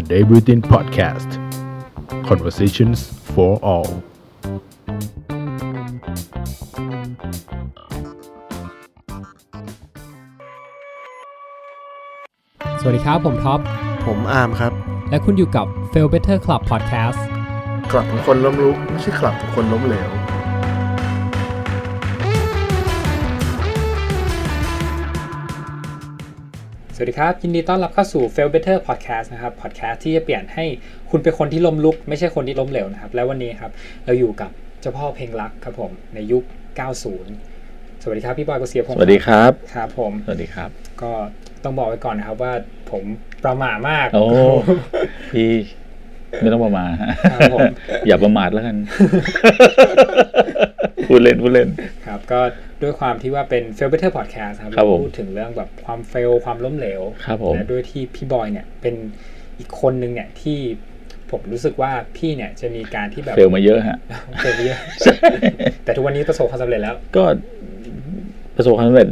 a day within podcast conversations for all สวัสดีครับ ผมท็อป ผมอาร์มครับ และคุณอยู่กับ Fail Better Club Podcast กลับของคนล้มลุก ไม่ใช่กลับของคนล้มเหลว สวัสดีครับ ยินดีต้อนรับเข้าสู่ Fail Better Podcast นะครับ podcast ที่จะเปลี่ยนให้คุณเป็นคนที่ล้มลุก ไม่ใช่คนที่ล้มเหลวนะครับ และวันนี้ครับ เราอยู่กับเจ้าพ่อเพลงรักครับผมในยุค 90 สวัสดีครับ พี่บอยกุเสียพงศ์สวัสดีครับครับผมสวัสดีครับ ก็ต้องบอกไว้ก่อนนะครับว่าผมประหม่ามากโอ้พี่ ไม่ต้องประมาทฮะครับผมอย่าประมาทแล้วกันพูดเล่นพูดเล่นครับ ก็ด้วยความที่ว่าเป็น Fail Better Podcast ครับครับผมพูดถึงเรื่องแบบความเฟลความล้มเหลวครับผมและด้วยที่พี่บอยเนี่ยเป็นอีกคนนึงเนี่ยที่ผมรู้สึกว่าพี่เนี่ยจะมีการที่แบบเฟลมาเยอะฮะเฟลไปเยอะ แต่ทุกวันนี้ประสบความสำเร็จแล้ว ก็ประสบความสำเร็จ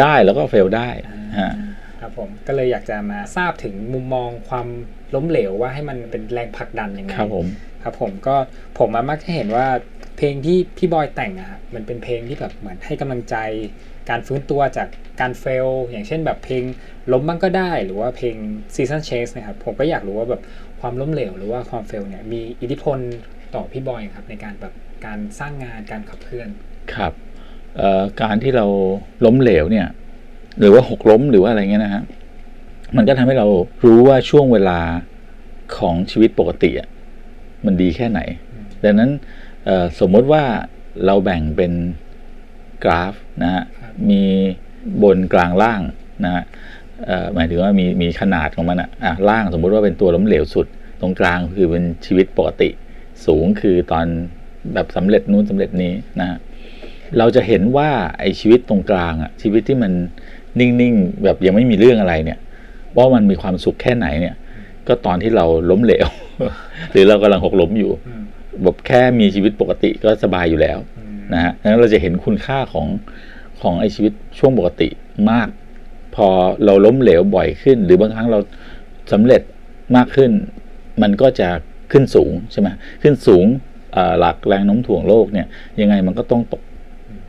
ได้แล้วก็เฟลได้ฮะ ครับผมก็เลยอยากจะมาทราบถึงมุมมองความล้มเหลวว่าให้มันเป็นแรงผลักดันยังไงครับผมครับผมก็ผมมามักจะเห็นว่าเพลงที่พี่บอยแต่งอะครับมันเป็นเพลงที่แบบเหมือนให้กำลังใจการฟื้นตัวจากการเฟล อย่างเช่นแบบเพลงล้มบ้างก็ได้หรือว่าเพลง Season Change นะครับผมก็อยากรู้ว่าแบบความล้มเหลวหรือว่าความเฟลเนี่ยมีอิทธิพลต่อพี่บอยครับในการแบบการสร้างงานการขับเคลื่อนครับเอ่อการที่เราล้มเหลวเนี่ย หรือว่าหกล้มหรือว่าอะไรเงี้ยนะฮะมันก็ทำให้เรารู้ว่าช่วงเวลาของชีวิตปกติอะมันดีแค่ไหน ดังนั้นสมมติว่าเราแบ่งเป็นกราฟนะฮะมีบนกลางล่างนะฮะหมายถึงว่ามีมีขนาดของมันอะอะล่างสมมุติว่าเป็นตัวล้มเหลวสุด ตรงกลางคือเป็นชีวิตปกติ สูงคือตอนแบบสำเร็จนู้นสำเร็จนี้นะเราจะเห็นว่าไอ้ชีวิตตรงกลางอะชีวิตที่มัน นิ่งๆแบบยังไม่มีเรื่องอะไรเนี่ยว่ามันมีความสุขแค่ไหนเนี่ย ก็ตอนที่เราล้มเหลว หรือเรากำลังหกล้มอยู่อืมแบบแค่มีชีวิตปกติก็สบายอยู่แล้วอืมนะฮะดังนั้นเราจะเห็นคุณค่าของของไอ้ชีวิตช่วงปกติมาก พอเราล้มเหลวบ่อยขึ้น หรือบางครั้งเราสำเร็จมากขึ้น มันก็จะขึ้นสูงใช่ไหมขึ้นสูงเอ่อหลักแรงโน้มถ่วงโลกเนี่ยยังไงมันก็ต้องตก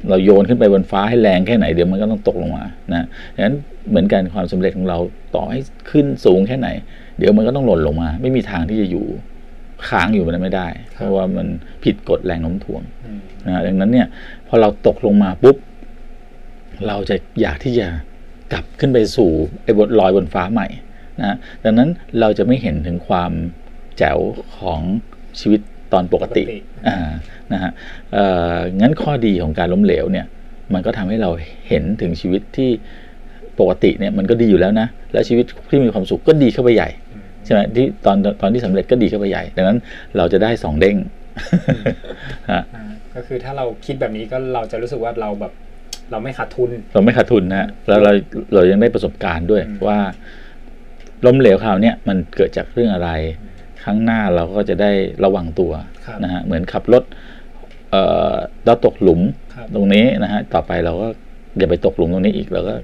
เราโยนขึ้นไปบนฟ้าให้แรงแค่ไหนเดี๋ยวมันก็ต้องตกลงมานะดังนั้นเหมือนกันความสำเร็จของเราต่อให้ขึ้นสูงแค่ไหน เดี๋ยวมันก็ต้องหล่นลงมา ไม่มีทางที่จะอยู่ค้างอยู่มันไม่ได้ เพราะว่ามันผิดกฎแรงโน้มถ่วงอืมนะดังนั้นเนี่ย พอเราตกลงมาปุ๊บเราจะอยากที่จะกลับขึ้นไปสู่ไอ้บนลอยบนฟ้าใหม่นะดังนั้นเราจะไม่เห็นถึงความแจ๋วของชีวิตตอนปกติปกติอ่า นะฮะเอ่องั้นข้อดีของการล้มเหลวเนี่ยมันก็ทำให้เราเห็นถึงชีวิตที่ปกติเนี่ยมันก็ดีอยู่แล้วนะ และชีวิตที่มีความสุขก็ดีเข้าไปใหญ่ใช่ไหมที่ตอนตอนที่สำเร็จก็ดีเข้าไปใหญ่ ดังนั้นเราจะได้สองเด้งฮะอ่าก็คือถ้าเราคิดแบบนี้ก็เราจะรู้สึกว่าเราแบบเราไม่ขาดทุน เราไม่ขาดทุนนะฮะแล้วเราเรายังได้ประสบการณ์ด้วยอืมว่าล้มเหลวคราวเนี้ยมันเกิดจากเรื่องอะไร ครั้งหน้าเราก็จะได้ระวังตัวครับนะฮะเหมือนขับรถ เอ่อเราตกหลุมครับตรงนี้นะฮะต่อไปเราก็อย่าไปตกหลุมตรงนี้อีกเราก็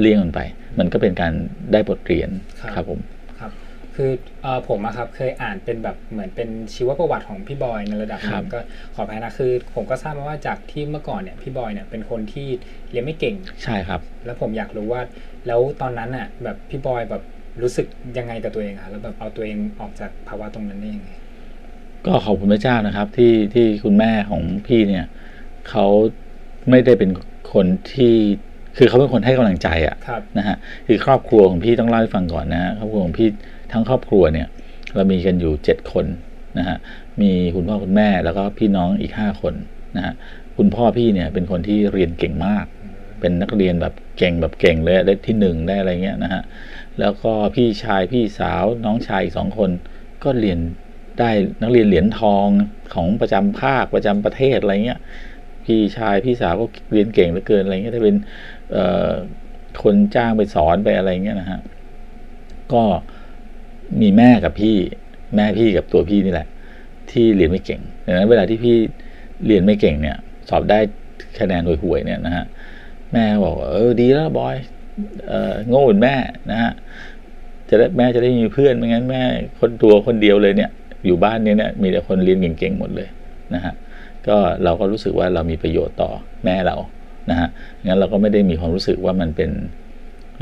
เลี่ยงมันไป มันก็เป็นการได้บทเรียนครับครับผมครับคือเอ่อผมอะครับเคยอ่านเป็นแบบเหมือนเป็นชีวประวัติของพี่บอยในระดับหครันึบงก็ขออภัยนะคือ ผมก็ทราบมาว่าจากที่เมื่อก่อนเนี่ยพี่บอยเนี่ยเป็นคนที่เรียนไม่เก่งใช่ครับ แล้วผมอยากรู้ว่าแล้วตอนนั้นอะแบบพี่บอยแบบรู้สึกยังไงกับตัวเองอะแล้วแบบเอาตัวเองออกจากภาวะตรงนั้นได้ยังไง ก็ขอบคุณพระเจ้านะครับที่ที่คุณแม่ของพี่เนี่ยเขาไม่ได้เป็นคนที่คือเขาเป็นคนให้กำลังใจอะครับนะฮะคือครอบครัวของพี่ต้องเล่าให้ฟังก่อนนะฮะครอบครัวของพี่ทั้งครอบครัวเนี่ย เรามีกันอยู่เจ็ดคนนะฮะมีคุณพ่อคุณแม่แล้วก็พี่น้องอีกห้าคนนะฮะคุณพ่อพี่เนี่ยเป็นคนที่เรียนเก่งมาก เป็นนักเรียนแบบเก่งแบบเก่งเลยได้ที่หนึ่งได้อะไรเงี้ยนะฮะแล้วก็พี่ชายพี่สาวน้องชายอีกสองคนก็เรียน ได้นักเรียนเหรียญทองของประจำภาคประจำประเทศอะไรเงี้ยพี่ชายพี่สาวก็เรียนเก่งเหลือเกินอะไรเงี้ยถ้าเป็นคนจ้างไปสอนไปอะไรเงี้ยนะฮะก็มีแม่กับพี่แม่พี่กับตัวพี่นี่แหละ ที่เรียนไม่เก่งดังนั้นเวลาที่พี่เรียนไม่เก่งเนี่ย สอบได้คะแนนห่วยๆเนี่ยนะฮะแม่บอกว่าเออดีแล้วบอยเออโง่เหมือนแม่นะฮะจะได้แม่จะได้มีเพื่อนไม่งั้นแม่คนตัวคนเดียวเลยเนี่ย อยู่บ้านเนี้เนี่ยมีแต่คนเรียนเก่งๆหมดเลยนะฮะก็เราก็รู้สึกว่าเรามีประโยชน์ต่อแม่เรานะฮะงั้นเราก็ไม่ได้มีความรู้สึกว่ามันเป็น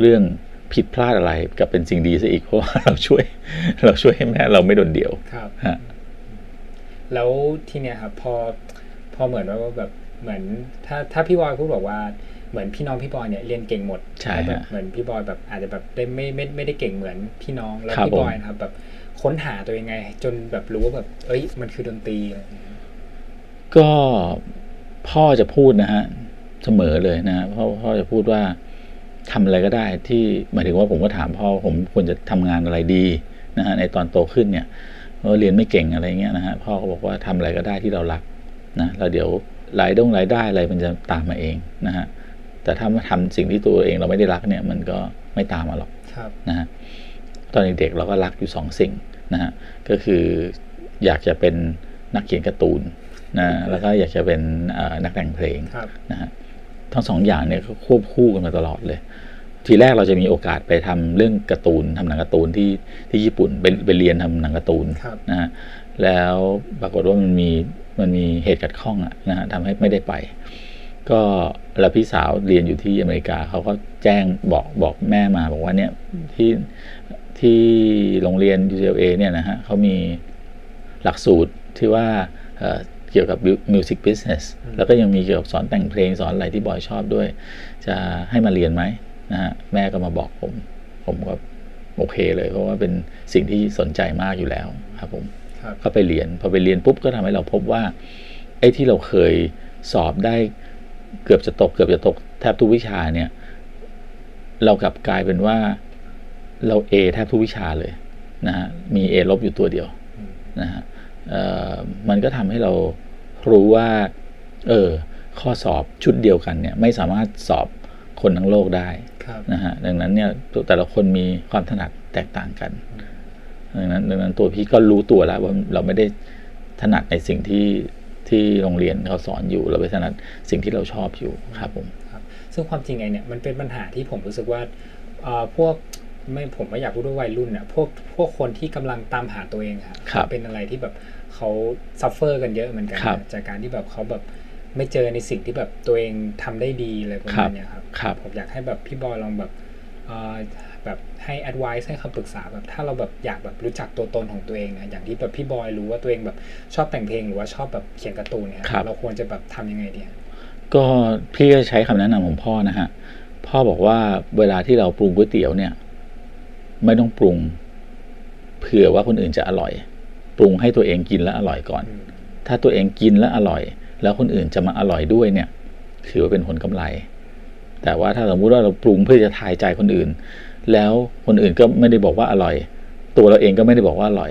เรื่องผิดพลาดอะไรกับเป็นสิ่งดีซะอีกเพราะว่าเราช่วย เราช่วยให้แม่เราไม่โดนเดี่ยวครับฮะแล้วทีเนี้ยครับพอพอเหมือนว่าแบบเหมือนถ้าถ้าพี่บอยพูดบอกว่าเหมือนพี่น้องพี่บอยเนี่ยเรียนเก่งหมดใช่แล้วแบบฮะเหมือนพี่บอยแบบอาจจะแบบได้ไม่ไม่ไม่ได้เก่งเหมือนพี่น้องแล้วครับพี่บอยผมนะครับแบบ ค้นหาตัวเองไง จนแบบรู้ว่าแบบ เอ้ย มันคือดนตรีอะไรอย่างเงี้ยก็พ่อจะพูดนะฮะ เสมอเลยนะฮะพ่อพ่อจะพูดว่าทำอะไรก็ได้ที่หมายถึงว่าผมก็ถามพ่อผมควรจะทำงานอะไรดีนะฮะในตอนโตขึ้นเนี่ยว่าเรียนไม่เก่งอะไรเงี้ยนะฮะพ่อก็บอกว่าทำอะไรก็ได้ที่เรารักนะแล้วเดี๋ยวรายดงรายได้อะไรมันจะตามมาเองนะฮะแต่ถ้ามาทำสิ่งที่ตัวเองเราไม่ได้รักเนี่ยมันก็ไม่ตามมาหรอกครับนะฮะตอนเด็กๆเราก็รักอยู่สองสิ่ง นะฮะก็คืออยากจะเป็นนักเขียนการ์ตูนนะแล้วก็อยากจะเป็นเอ่อนักแต่งเพลงครับนะฮะทั้งสองอย่างเนี่ยก็ควบคู่กันมาตลอดเลย ทีแรกเราจะมีโอกาสไปทำเรื่องการ์ตูนทำหนังการ์ตูนที่ที่ญี่ปุ่นไปไปเรียนทำหนังการ์ตูนครับนะฮะแล้วปรากฏว่ามันมีมันมีเหตุขัดข้องอะนะฮะทำให้ไม่ได้ไป ก็แล้วพี่สาวเรียนอยู่ที่อเมริกาเขาก็แจ้งบอกบอกแม่มาบอกว่าเนี่ยที่ ที่โรงเรียน UCLA เนี่ยนะฮะเขามีหลักสูตรที่ว่าเอ่อเกี่ยวกับ music business แล้วก็ยังมีเกี่ยวกับสอนแต่งเพลงสอนอะไรที่บอยชอบด้วย จะให้มาเรียนไหมนะฮะแม่ก็มาบอกผม ผมก็โอเคเลย เพราะว่าเป็นสิ่งที่สนใจมากอยู่แล้วครับผมครับก็ไปเรียนพอไปเรียนปุ๊บก็ทำให้เราพบว่าไอ้ที่เราเคยสอบได้เกือบจะตก เกือบจะตกแทบทุกวิชาเนี่ย เรากลับกลายเป็นว่า เรา A แทบทุกวิชาเลยนะฮะมี A ลบอยู่ตัวเดียวนะฮะเอ่อมันก็ทำให้เรารู้ว่าเออข้อสอบชุดเดียวกันเนี่ยไม่สามารถสอบคนทั้งโลกได้ครับนะฮะดังนั้นเนี่ยแต่ละคนมีความถนัดแตกต่างกันดังนั้นดังนั้นตัวพี่ก็รู้ตัวแล้วว่าเราไม่ได้ถนัดในสิ่งที่ที่โรงเรียนเขาสอนอยู่เราไปถนัดสิ่งที่เราชอบอยู่ครับผมครับซึ่งความจริงไงเนี่ยมันเป็นปัญหาที่ผมรู้สึกว่าเอ่อพวก ไม่ผมไม่อยากพูดว่าวัยรุ่นอะพวกพวกคนที่กำลังตามหาตัวเองอะครับเป็นอะไรที่แบบเขาซัฟเฟอร์กันเยอะเหมือนกันครับจากการที่แบบเขาแบบไม่เจอในสิ่งที่แบบตัวเองทำได้ดีอะไรประครัมาณบเนี้ยครับครับผมอยากให้แบบพี่บอยลองแบบเอ่อแบบให้ advice ให้คำปรึกษาแบบถ้าเราแบบอยากแบบรู้จักตัวตนของตัวเองนะอย่างที่แบบพี่บอยรู้ว่าตัวเองแบบชอบแต่งเพลงหรือว่าชอบแบบเขียนการ์ตูนเนี่ยครับเราควรจะแบบทำยังไงดีอะก็พี่ก็ใช้คำแนะนำของพ่อนะฮะพ่อบอกว่าเวลาที่เราปรุงก๋วยเตี๋ยวเนี่ย ไม่ต้องปรุง เผื่อว่าคนอื่นจะอร่อย ปรุงให้ตัวเองกินแล้วอร่อยก่อนอืมถ้าตัวเองกินแล้วอร่อย แล้วคนอื่นจะมาอร่อยด้วยเนี่ย ถือว่าเป็นผลกำไร แต่ว่าถ้าสมมุติว่าเราปรุงเพื่อจะทายใจคนอื่น แล้วคนอื่นก็ไม่ได้บอกว่าอร่อย ตัวเราเองก็ไม่ได้บอกว่าอร่อย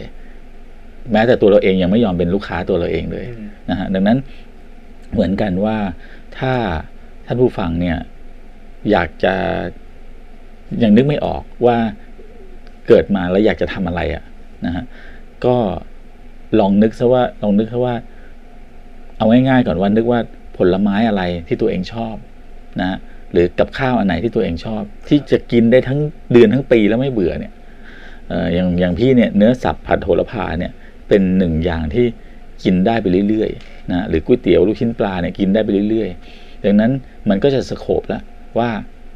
แม้แต่ตัวเราเองยังไม่ยอมเป็นลูกค้าตัวเราเองเลยอืมนะฮะดังนั้นเหมือนกันว่าถ้าท่านผู้ฟังเนี่ยอยากจะยังนึกไม่ออกว่า เกิดมาแล้วอยากจะทำอะไรอะนะฮะก็ลองนึกซะว่าลองนึกซะว่า เอาง่ายๆก่อนว่านึกว่าผลไม้อะไรที่ตัวเองชอบนะฮะหรือกับข้าวอันไหนที่ตัวเองชอบ ที่จะกินได้ทั้งเดือนทั้งปีแล้วไม่เบื่อเนี่ยเอออย่างอย่างพี่เนี่ยเนื้อสับผัดโหระพาเนี่ยเป็นหนึ่งอย่างที่กินได้ไปเรื่อยๆนะหรือก๋วยเตี๋ยวลูกชิ้นปลาเนี่ยกินได้ไปเรื่อยๆดังนั้นมันก็จะสโคบแล้วว่า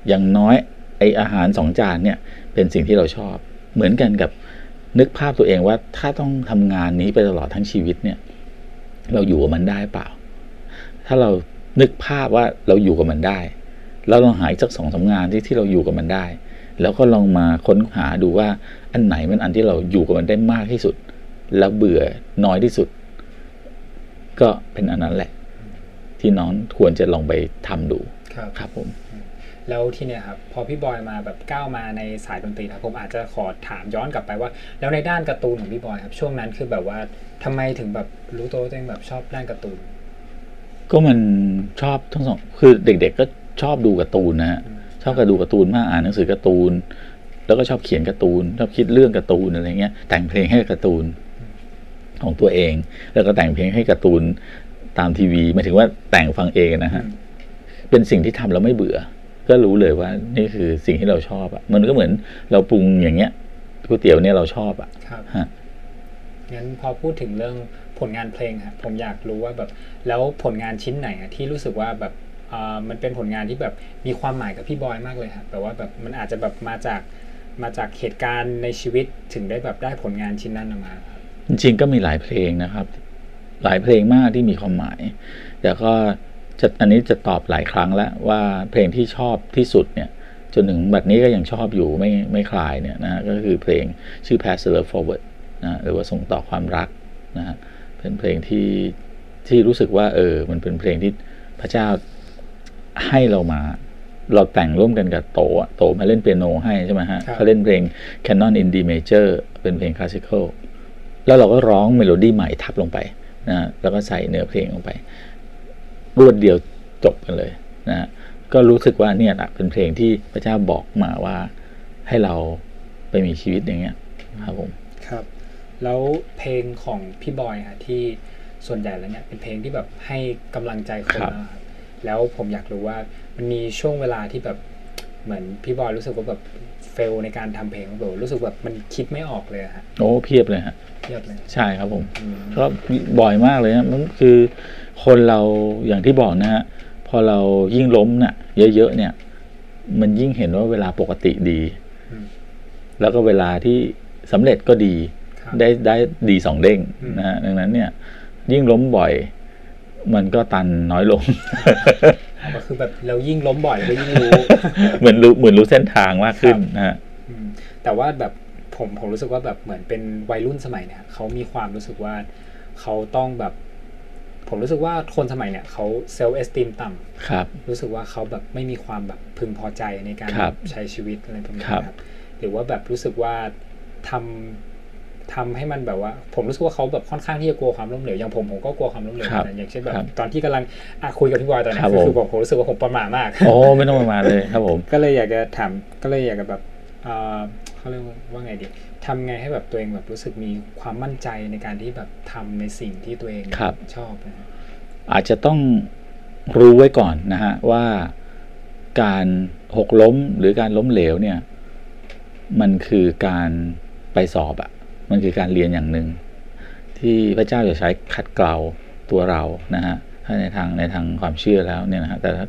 อย่างน้อยไออาหารสองจานเนี่ยเป็นสิ่งที่เราชอบ เหมือนกันกับนึกภาพตัวเองว่าถ้าต้องทำงานนี้ไปตลอดทั้งชีวิตเนี่ย เราอยู่กับมันได้เปล่า ถ้าเรานึกภาพว่าเราอยู่กับมันได้แล้วลองหาอีกสักสองสางานที่ที่เราอยู่กับมันได้ แล้วก็ลองมาค้นหาดูว่าอันไหนมันอันที่เราอยู่กับมันได้มากที่สุด แล้วเบื่อน้อยที่สุด ก็เป็นอันนั้นแหละ ที่น้องควรจะลองไปทำดูครับครับผม แล้วทีเนี้ยครับพอพี่บอยมาแบบก้าวมาในสายดนตรีครับผมอาจจะขอถามย้อนกลับไปว่า แล้วในด้านการ์ตูนของพี่บอยครับช่วงนั้นคือแบบว่าทำไมถึงแบบรู้ตัวว่าตัวเองแบบชอบด้านการ์ตูน ก็มันชอบทั้งสองคือเด็ก ๆ ก็ชอบดูการ์ตูนนะฮะชอบการดูการ์ตูนมากอ่านหนังสือการ์ตูน แล้วก็ชอบเขียนการ์ตูนชอบคิดเรื่องการ์ตูนอะไรเงี้ย แต่งเพลงให้การ์ตูนของตัวเอง แล้วก็แต่งเพลงให้การ์ตูนตามทีวีหมายถึงว่าแต่งฟังเองนะฮะเป็นสิ่งที่ทำแล้วไม่เบื่อ ก็รู้เลยว่านี่คือสิ่งที่เราชอบอะมันก็เหมือนเราปรุงอย่างเงี้ยก๋วยเตี๋ยวเนี่ยเราชอบอะครับฮะงั้นพอพูดถึงเรื่องผลงานเพลงครับผมอยากรู้ว่าแบบแล้วผลงานชิ้นไหนอะที่รู้สึกว่าแบบอ่ามันเป็นผลงานที่แบบมีความหมายกับพี่บอยมากเลยครับแต่ว่าแบบมันอาจจะแบบมาจากมาจากเหตุการณ์ในชีวิตถึงได้แบบได้ผลงานชิ้นนั้นออกมาครับจริงๆก็มีหลายเพลงนะครับ หลายเพลงมากที่มีความหมายแต่ก็จะ อันนี้จะตอบหลายครั้งแล้วว่าเพลงที่ชอบที่สุดเนี่ยจนถึงบัดนี้ก็ยังชอบอยู่ไม่ไม่คลายเนี่ยนะฮะก็คือเพลงชื่อ Pass the Love Forward นะหรือว่าส่งต่อความรักนะฮะเป็นเพลงที่ที่รู้สึกว่าเออมันเป็นเพลงที่พระเจ้าให้เรามา เราแต่งร่วมกันกับโตอะโตมาเล่นเปียโนให้ใช่ไหมฮะครับเขาเล่นเพลง Canon in D major เป็นเพลง classical แล้วเราก็ร้องเมโลดี้ใหม่ทับลงไปนะฮะแล้วก็ใส่เนื้อเพลงลงไป รวดเดียวจบกันเลยนะฮะก็รู้สึกว่าเนี่ยแหละเป็นเพลงที่พระเจ้าบอกมาว่าให้เราไปมีชีวิตอย่างเงี้ยครับผมครับ แล้วเพลงของพี่บอยฮะที่ส่วนใหญ่แล้วเนี่ยเป็นเพลงที่แบบให้กำลังใจคนครับนะครับแล้วผมอยากรู้ว่ามันมีช่วงเวลาที่แบบเหมือนพี่บอยรู้สึกว่าแบบเฟลในการทำเพลงแบบรู้สึกแบบมันคิดไม่ออกเลยอะฮะโอ้เพียบเลยฮะเทียบเลยใช่ครับผมอืมก็บ่อยมากเลยนะมันคือ คนเราอย่างที่บอกนะฮะพอเรายิ่งล้มเนี่ยเยอะๆเนี่ย มันยิ่งเห็นว่าเวลาปกติดีอืมแล้วก็เวลาที่สำเร็จก็ดีครับได้ได้ดีสองเด้งอืมนะฮะดังนั้นเนี่ย ยิ่งล้มบ่อย มันก็ตันน้อยลงก็คือแบบเรายิ่งล้มบ่อยเราก็ยิ่งรู้เหมือนรู้เหมือนรู้เส้นทางมากขึ้นครับนะฮะอืมแต่ว่าแบบผมผมรู้สึกว่าแบบเหมือนเป็นวัยรุ่นสมัยเนี่ยเขามีความรู้สึกว่าเขาต้องแบบ ผมรู้สึกว่าคนสมัยเนี่ยเขาเซลล์เอสติมต่ำครับ รู้สึกว่าเขาแบบไม่มีความแบบพึงพอใจในการครับใช้ชีวิตอะไรประมาณครับนี้ครับ หรือว่าแบบรู้สึกว่าทำทำให้มันแบบว่า ผมรู้สึกว่าเขาแบบค่อนข้างที่จะกลัวความล้มเหลวอย่างผมผมก็กลัวความล้มเหลวครับนะอย่างเช่นแบบครับตอนที่กำลังอะคุยกับพี่บอยตอนนี้ครับคือผมคือผมผมรู้สึกว่าผมประหม่ามากโอ้ไม่ต้องประมาณเลยครับผม ก็เลยอยากจะถามก็เลยอยากจะแบบเอ่อเขาเรียกว่าว่าไงดี ทำไงให้แบบตัวเองแบบรู้สึกมีความมั่นใจในการที่แบบทำในสิ่งที่ตัวเองครับชอบนะฮะอาจจะต้องรู้ไว้ก่อนนะฮะว่าการหกล้มหรือการล้มเหลวเนี่ย มันคือการไปสอบอะมันคือการเรียนอย่างหนึ่งที่พระเจ้าจะใช้ขัดเกลาตัวเรานะฮะถ้าในทางในทางความเชื่อแล้วเนี่ยนะฮะแต่ถ้า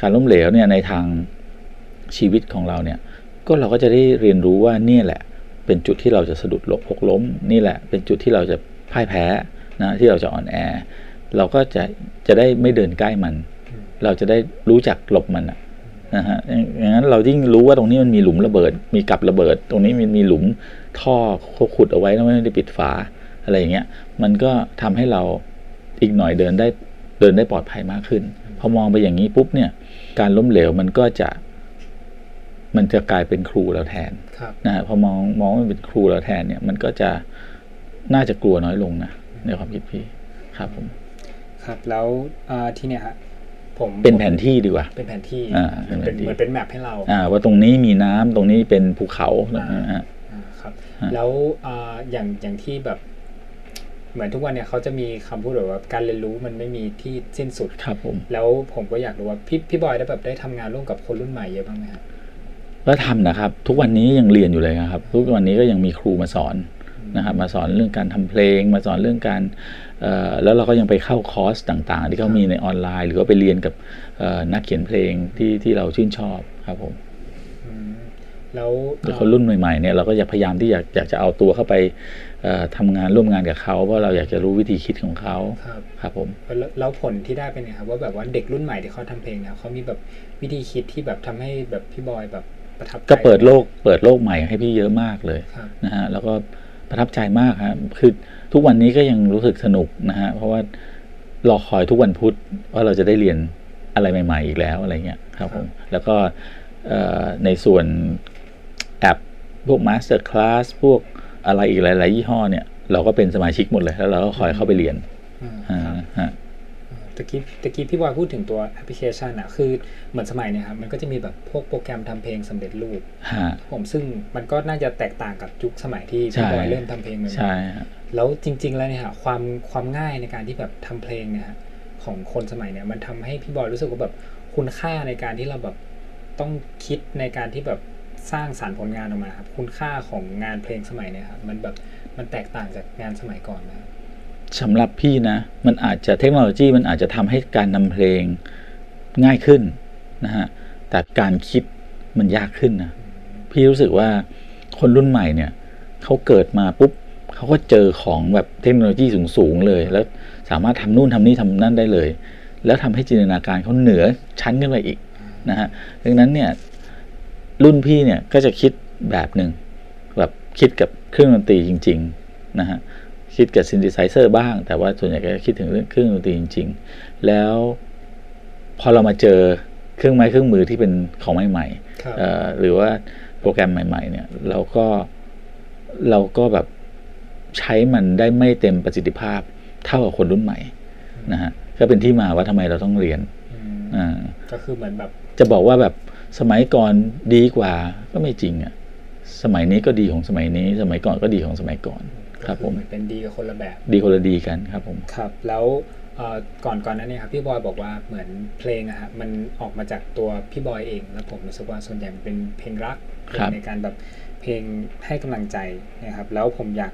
การล้มเหลวเนี่ยในทางชีวิตของเราเนี่ย ก็เราก็จะได้เรียนรู้ว่าเนี่ยแหละ เป็นจุดที่เราจะสะดุดหลบหกล้ม นี่แหละเป็นจุดที่เราจะพ่ายแพ้นะที่เราจะอ่อนแอ เราก็จะจะได้ไม่เดินใกล้มัน เราจะได้รู้จักหลบมันนะฮะอย่างนั้นเรายิ่งรู้ว่าตรงนี้มันมีหลุมระเบิด มีกับระเบิด ตรงนี้มันมีหลุมท่อขุดเอาไว้แล้วไม่ได้ปิดฝาอะไรอย่างเงี้ยมันก็ทำให้เราอีกหน่อยเดินได้เดินได้ปลอดภัยมากขึ้น พอมองไปอย่างนี้ปุ๊บเนี่ยการล้มเหลวมันก็จะ มันจะกลายเป็นครูเราแทนครับนะฮะพอมองมองว่ามันเป็นครูเราแทนเนี่ย มันก็จะน่าจะกลัวน้อยลงนะในความคิดพี่ครับผม ครับแล้วอ่าที่เนี่ยฮะผมเป็นแผนที่ดีกว่าเป็นแผนที่อ่าเป็นเป็นแผนที่เหมือนเป็นแมปให้เราอ่าว่าตรงนี้มีน้ำตรงนี้เป็นภูเขาอ่านะฮะอ่าครับฮะแล้วอ่าอย่างอย่างที่แบบ เหมือนทุกวันเนี่ยเขาจะมีคำพูดแบบว่าการเรียนรู้มันไม่มีที่สิ้นสุดครับผมแล้วผมก็อยากรู้ว่าพี่พี่บอยได้แบบได้ทำงานร่วมกับคนรุ่นใหม่เยอะบ้างไหมครับ ก็ทำนะครับ ทุกวันนี้ยังเรียนอยู่เลยนะครับ ทุกวันนี้ก็ยังมีครูมาสอนนะครับมาสอนเรื่องการทำเพลง มาสอนเรื่องการเอ่อแล้วเราก็ยังไปเข้าคอร์สต่างๆ ที่เขามีในออนไลน์ หรือว่าไปเรียนกับเอ่อนักเขียนเพลงที่ที่เราชื่นชอบครับผมอืมแล้วหรือคนรุ่นใหม่ๆเนี่ยเราก็อยากพยายามที่อยากอยากจะเอาตัวเข้าไปเอ่อทำงานร่วมงานกับเขาเพราะเราอยากจะรู้วิธีคิดของเขาครับครับผมแล้วแล้วผลที่ได้เป็นไงครับว่าแบบว่าเด็กรุ่นใหม่ที่เขาทำเพลงเนี่ยเขามีแบบวิธีคิดที่แบบทำให้แบบพี่บอยแบบ ประทับใจก็เปิดโลกเปิดโลกใหม่ให้พี่เยอะมากเลยครับนะฮะแล้วก็ประทับใจมากครับคือทุกวันนี้ก็ยังรู้สึกสนุกนะฮะเพราะว่ารอคอยทุกวันพุธว่าเราจะได้เรียนอะไรใหม่ ๆ อีกแล้วอะไรเงี้ยครับผมแล้วก็เอ่อในส่วนแอปพวก Master Class พวกอะไรอีกหลาย ๆ ยี่ห้อเนี่ย เราก็เป็นสมาชิกหมดเลย แล้วเราก็คอยเข้าไปเรียนอ่าอ่าครับฮะ ตะกี้ตะกี้พี่บอยพูดถึงตัวแอปพลิเคชันอะคือเหมือนสมัยเนี่ยครับมันก็จะมีแบบพวกโปรแกรมทำเพลงสำเร็จรูปฮะผมซึ่งมันก็น่าจะแตกต่างกับยุคสมัยที่ใช่พี่บอยเริ่มทำเพลงใหม่ๆใช่ฮะแล้วจริง ๆ แล้วเนี่ยฮะความความง่ายในการที่แบบทำเพลงเนี่ยฮะของคนสมัยเนี่ยมันทำให้พี่บอยรู้สึกว่าแบบคุณค่าในการที่เราแบบต้องคิดในการที่แบบสร้างสารรค์ผลงานออกมาครับคุณค่าของงานเพลงสมัยเนี้ยครับมันแบบมันแตกต่างจากงานสมัยก่อนนะครับ สำหรับพี่นะ มันอาจจะเทคโนโลยีมันอาจจะทำให้การนำเพลงง่ายขึ้นนะฮะ แต่การคิดมันยากขึ้นนะ พี่รู้สึกว่าคนรุ่นใหม่เนี่ยเขาเกิดมาปุ๊บเขาก็เจอของแบบเทคโนโลยีสูงๆเลย แล้วสามารถทำนู่นทำนี่ทำนั่นได้เลย แล้วทำให้จินตนาการเขาเหนือชั้นขึ้นไปอีกนะฮะ ดังนั้นเนี่ยรุ่นพี่เนี่ยก็จะคิดแบบหนึ่งแบบคิดกับเครื่องดนตรีจริง ๆ นะฮะ คิดกับซินธิไซเซอร์บ้าง แต่ว่าส่วนใหญ่ก็จะคิดถึงเรื่องเครื่องดนตรีจริง ๆ แล้วพอเรามาเจอเครื่องไม้เครื่องมือที่เป็นของใหม่ครับๆเอ่อหรือว่าโปรแกรมใหม่ ๆ เนี่ยเราก็เราก็แบบใช้มันได้ไม่เต็มประสิทธิภาพเท่ากับคนรุ่นใหม่นะฮะก็เป็นที่มาว่าทำไมเราต้องเรียนอืมอ่าก็คือเหมือนแบบ จะบอกว่าแบบสมัยก่อนดีกว่าก็ไม่จริงอะ่ะสมัยนี้ก็ดีของสมัยนี้ สมัยก่อนก็ดีของสมัยก่อนก็ ครับคืผอมเหมือนเป็นดีกับคนละแบบ ดีคนละดีกันครับผมครับ แล้วเอ่อก่อนก่อนหนั้นเนี่ยครับพี่บอยบอกว่าเหมือนเพลงอะฮะมันออกมาจากตัวพี่บอยเอง แล้วผมรู้สึกว่าส่วนใหญ่มันเป็นเพลงรักเพลงในการแบบเพลงให้กำลังใจนะครับ แล้วผมอยาก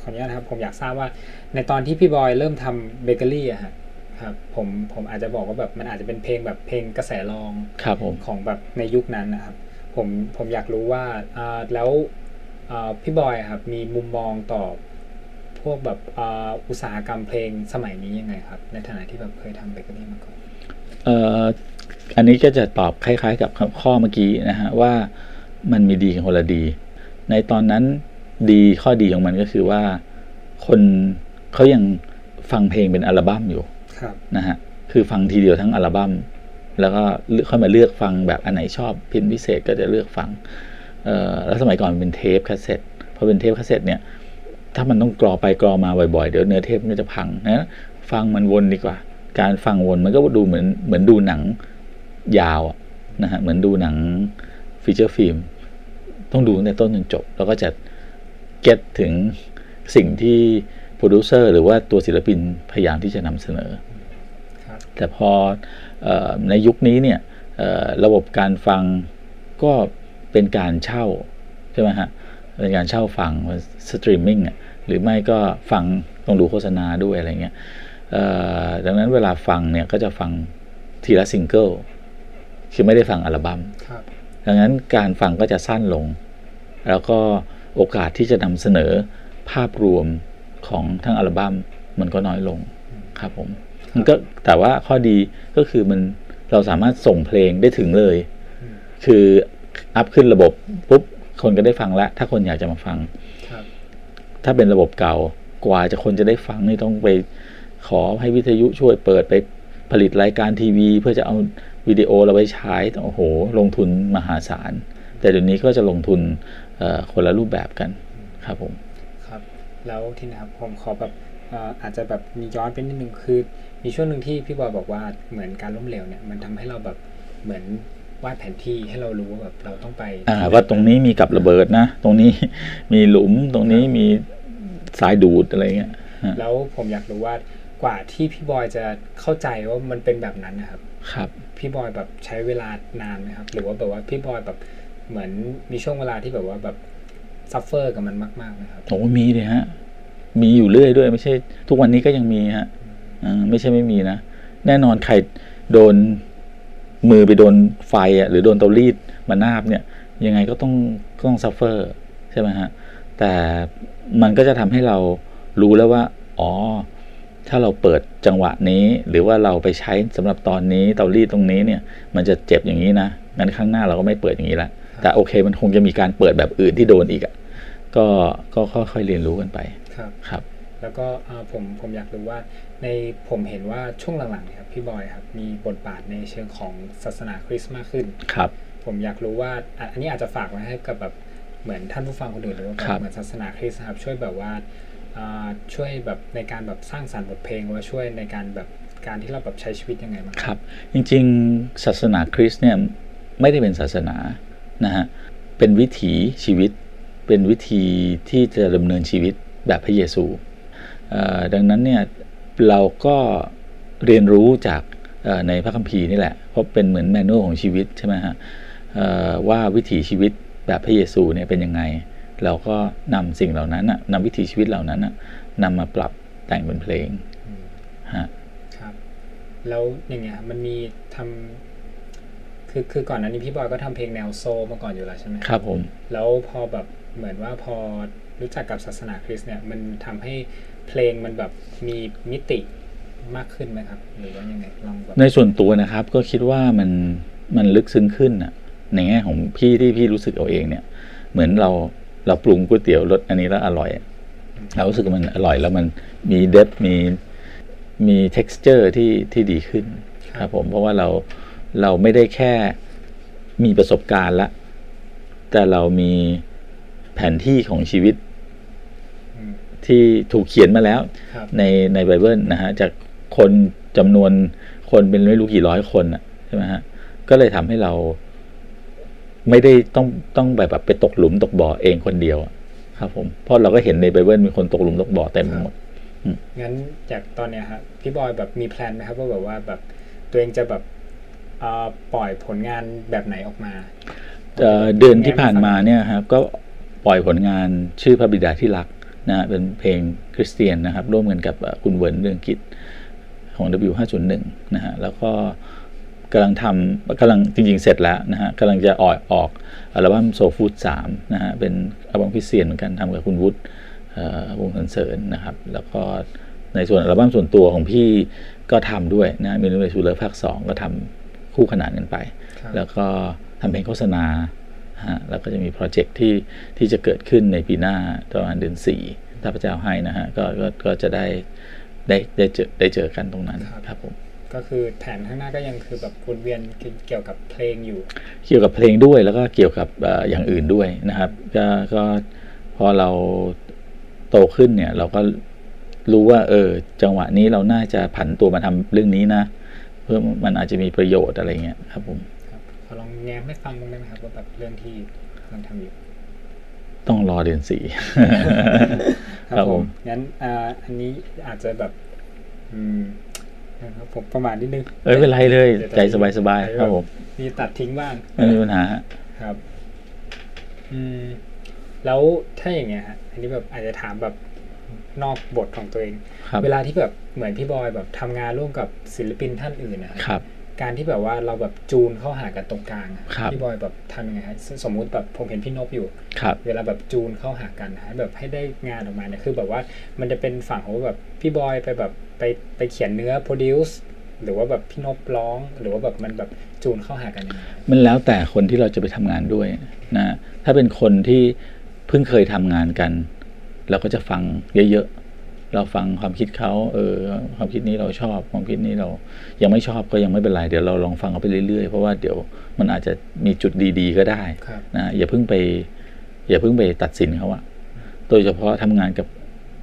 ขออนุญาตนะครับผมอยากทราบว่า ในตอนที่พี่บอยเริ่มทำเบเกอรี่อะฮะครับผมผมอาจจะบอกว่าแบบมันอาจจะเป็นเพลงแบบเพลงกระแสรองครับผมของแบบในยุคนั้นนะครับผมผมอยากรู้ว่าอ่าแล้วอ่า พี่บอยอะครับมีมุมมองต่อพวกแบบอ่าอุตสาหกรรมเพลงสมัยนี้ยังไงครับ ในฐานะที่แบบเคยทำเบเกอรี่มาก่อนเอ่ออันนี้ก็จะตอบคล้าย ๆ กับข้อเมื่อกี้นะฮะว่ามันมีดีกับคนละดี ในตอนนั้นดีข้อดีของมันก็คือว่าคนเขายังฟังเพลงเป็นอัลบั้มอยู่ครับนะฮะคือฟังทีเดียวทั้งอัลบั้มแล้วก็เลือกค่อยมาเลือกฟังแบบอันไหนชอบเป็นพิเศษก็จะเลือกฟังเอ่อ แล้วสมัยก่อนมันเป็นเทปคาสเซ็ตพอเป็นเทปคาสเซ็ตเนี่ยถ้ามันต้องกรอไปกรอมาบ่อยๆ เดี๋ยวเนื้อเทปมันก็จะพังนะฟังมันวนดีกว่า การฟังวนมันก็ดูเหมือนเหมือนดูหนังยาวอะนะฮะเหมือนดูหนัง feature film ต้องดูตั้งแต่ต้นจนจบ แล้วก็จะ get ถึงสิ่งที่โปรดิวเซอร์หรือว่าตัวศิลปินพยายามที่จะนำเสนอครับแต่พอเออในยุคนี้เนี่ยเอ่อระบบการฟังก็ เป็นการเช่าใช่ไหมฮะเป็นการเช่าฟังสตรีมมิ่งอะหรือไม่ก็ฟังต้องดูโฆษณาด้วยอะไรเงี้ยเอ่อดังนั้นเวลาฟังเนี่ยก็จะฟังทีละซิงเกิลคือไม่ได้ฟังอัลบัม้มครับดังนั้นการฟังก็จะสั้นลง แล้วก็โอกาสที่จะนำเสนอภาพรวมของทั้งอัลบั้มมันก็น้อยลงครับผมมันก็แต่ว่าข้อดีก็คือมันเราสามารถส่งเพลงได้ถึงเลยอืมคือ อัพขึ้นระบบปุ๊บคนก็ได้ฟังแล้วถ้าคนอยากจะมาฟังครับถ้าเป็นระบบเก่ากว่าจะคนจะได้ฟังนี่ต้องไปขอให้วิทยุช่วยเปิดไปผลิตรายการทีวี เพื่อจะเอาวิดีโอเราไปฉายต้องโอ้โห ลงทุนมหาศาล แต่เดี๋ยวนี้ก็จะลงทุนเอ่อคนละรูปแบบกันครับผมครับ แล้วที่นะครับผมขอแบบเอ่ออาจจะแบบมีย้อนไปนิดนึงคือ มีช่วงหนึ่งที่พี่บอยบอกว่าเหมือนการล้มเหลวเนี่ยมันทำให้เราแบบเหมือน วาดแผนที่ให้เรารู้ว่าแบบเราต้องไปอ่าว่าตรงนี้มีกับระเบิดนะ ตรงนี้มีหลุมตรงนี้มีสายดูดอะไรเงี้ยฮะแล้วผมอยากรู้ว่ากว่าที่พี่บอยจะเข้าใจว่ามันเป็นแบบนั้นนะครับ ครับ พี่บอยแบบใช้เวลานานไหมครับ หรือว่าแบบว่าพี่บอยแบบเหมือนมีช่วงเวลาที่แบบว่าแบบ suffer กับมันมากๆนะครับโอ้มีเลยฮะ มีอยู่เรื่อยด้วย ไม่ใช่ ทุกวันนี้ก็ยังมีฮะอ่าไม่ใช่ไม่มีนะ แน่นอนใครโดน มือไปโดนไฟอะหรือโดนเตารีดมานาบเนี่ยยังไงก็ต้องก็ต้อง suffer ใช่ไหมฮะแต่มันก็จะทำให้เรารู้แล้วว่า อ๋อ ถ้าเราเปิดจังหวะนี้ หรือว่าเราไปใช้สำหรับตอนนี้เตารีดตรงนี้เนี่ย มันจะเจ็บอย่างนี้นะงั้นข้างหน้าเราก็ไม่เปิดอย่างนี้ละแต่โอเคมันคงจะมีการเปิดแบบอื่นที่โดนอีกอะก็ก็ค่อยๆเรียนรู้กันไปครับครับ แล้วก็อ่าผมผมอยากรู้ว่าในผมเห็นว่าช่วงหลังๆเนี่ยครับพี่บอยครับมีบทบาทในเชิงของศาสนาคริสต์มากขึ้นครับ ผมอยากรู้ว่าอะอันนี้อาจจะฝากไว้ให้กับแบบเหมือนท่านผู้ฟังคนอื่นหรือว่าแบครับบเหมือนศาสนาคริสต์นะครับช่วยแบบว่าอ่าช่วยแบบในการแบบสร้างสรรค์บทเพลงหรือว่าช่วยในการแบบการที่เราแบบใช้ชีวิตยังไงบ้างครับ จริงๆ ศาสนาคริสต์เนี่ยไม่ได้เป็นศาสนานะฮะเป็นวิถีชีวิต เป็นวิธีที่จะดำเนินชีวิตแบบพระเยซูเอ่อ ดังนั้นเนี่ยเราก็เรียนรู้จากเอ่อในพระคัมภีร์นี่แหละ เพราะเป็นเหมือนแมนนวลของชีวิตใช่ไหมฮะเอ่อว่าวิถีชีวิตแบบพระเยซูเนี่ยเป็นยังไง เราก็นำสิ่งเหล่านั้นน่ะนำวิถีชีวิตเหล่านั้นน่ะนำมาปรับแต่งเป็นเพลงอืมฮะครับ แล้วอย่างเงี้ยมันมีทำคือคือก่อนหน้านี้พี่บอยก็ทำเพลงแนวโซลมาก่อนอยู่แล้วใช่ไหมครับผม แล้วพอแบบเหมือนว่าพอรู้จักกับศาสนาคริสต์เนี่ยมันทำให้ เพลงมันแบบมีมิติมากขึ้นไหมครับ หรือว่ายังไงลองแบบในส่วนตัวนะครับ ก็คิดว่ามันมันลึกซึ้งขึ้นน่ะในแง่ของพี่ที่พี่รู้สึกเอาเองเนี่ย เหมือนเราเราปรุงก๋วยเตี๋ยวรสอันนี้แล้วอร่อยอะเรารู้สึกว่ามันอร่อยแล้วมันมีเดฟมีมี texture ที่ที่ดีขึ้นครับผมเพราะว่าเราเราไม่ได้แค่มีประสบการณ์ละ แต่เรามีแผนที่ของชีวิตอืม ที่ถูกเขียนมาแล้วครับในในไบเบิลนะฮะจากคนจำนวนคนเป็นไม่รู้กี่ร้อยคนน่ะใช่ไหมฮะก็เลยทำให้เราไม่ได้ต้องต้องแบบแบบไปตกหลุมตกบ่อเองคนเดียวอะครับผมเพราะเราก็เห็นในไบเบิลมีคนตกหลุมตกบ่อเต็มไปหมดงั้นจากตอนเนี้ยครับพี่บอยแบบมีแพลนไหมครับว่าแบบว่าแบบตัวเองจะแบบเอ่อปล่อยผลงานแบบไหนออกมาเอ่อเดือนที่ผ่านมาเนี่ยครับก็ปล่อยผลงานชื่อพระบิดาที่รัก นะฮะเป็นเพลงคริสเตียนนะครับ ร่วมกันกับเอ่อคุณเวิร์นเรื่องกิจของ W501 นะฮะแล้วก็กำลังทำกำลังจริง ๆ เสร็จแล้วนะฮะกำลังจะออกออกอัลบั้ม Soul Food สามนะฮะเป็นอัลบั้มคริสเตียนเหมือนกันทำกับคุณวุฒิเอ่อวงศ์สรรเสริญนะครับ แล้วก็ในส่วนอัลบั้มส่วนตัวของพี่ก็ทำด้วยนะมีนูเวสูเลอร์ภาคสองก็ทำคู่ขนานกันไปครับแล้วก็ทำเพลงโฆษณาฮะ แล้วก็จะมีโปรเจกต์ที่ที่จะเกิดขึ้นในปีหน้าประมาณเดือนสี่ถ้าพระเจ้าให้นะฮะก็ก็ก็จะได้ได้ได้เจอได้เจอกันตรงนั้นครับครับผมก็คือแผนข้างหน้าก็ยังคือแบบวนเวียนเกี่ยวกับเพลงอยู่ เกี่ยวกับเพลงด้วยแล้วก็เกี่ยวกับเอ่ออย่างอื่นด้วยนะครับ ก็ก็พอเราโตขึ้นเนี่ยเราก็รู้ว่า เออ จังหวะนี้เราน่าจะผันตัวมาทำเรื่องนี้นะ เพื่อมันอาจจะมีประโยชน์อะไรเงี้ยครับผมครับ ขอลองแง้มให้ฟังบ้างได้ไหมครับว่าแบบเรื่องที่กำลังทำอยู่ต้องรอเดือนสี่ครับผมงั้นอ่าอันนี้อาจจะแบบอืมนะครับผมประมาณนิดนึงเอ้ยไม่เป็นไรเลยดี๋วใจสบายๆครับผมมีตัดทิ้งบ้างไม่มีปัญหาฮะครับ อืม แล้วถ้าอย่างเงี้ยฮะอันนี้แบบอาจจะถามแบบนอกบทของตัวเองครับเวลาที่แบบเหมือนพี่บอยแบบทำงานร่วมกับศิลปินท่านอื่นนะคครับรับ การที่แบบว่าเราแบบจูนเข้าหากันตรงกลางอะครับพี่บอยแบบทำยังไงฮะสสมมุติแบบผมเห็นพี่นพอยู่ครับเวลาแบบจูนเข้าหากันนะฮะแบบให้ได้งานออกมาเนี่ยคือแบบว่ามันจะเป็นฝั่งของแบบพี่บอยไปแบบไปไปเขียนเนื้อ produce หรือว่าแบบพี่นพร้องหรือว่าแบบมันแบบจูนเข้าหากันยังไงมันแล้วแต่คนที่เราจะไปทำงานด้วยนะถ้าเป็นคนที่เพิ่งเคยทำงานกัน เราก็จะฟังเยอะๆ เราฟังความคิดเขาเออความคิดนี้เราชอบความคิดนี้เรายังไม่ชอบก็ยังไม่เป็นไรเดี๋ยวเราลองฟังเขาไปเรื่อยๆ เพราะว่าเดี๋ยวมันอาจจะมีจุดดีๆก็ได้ครับนะอย่าเพิ่งไป อย่าเพิ่งไปตัดสินเขาอะโดยเฉพาะทำงานกับ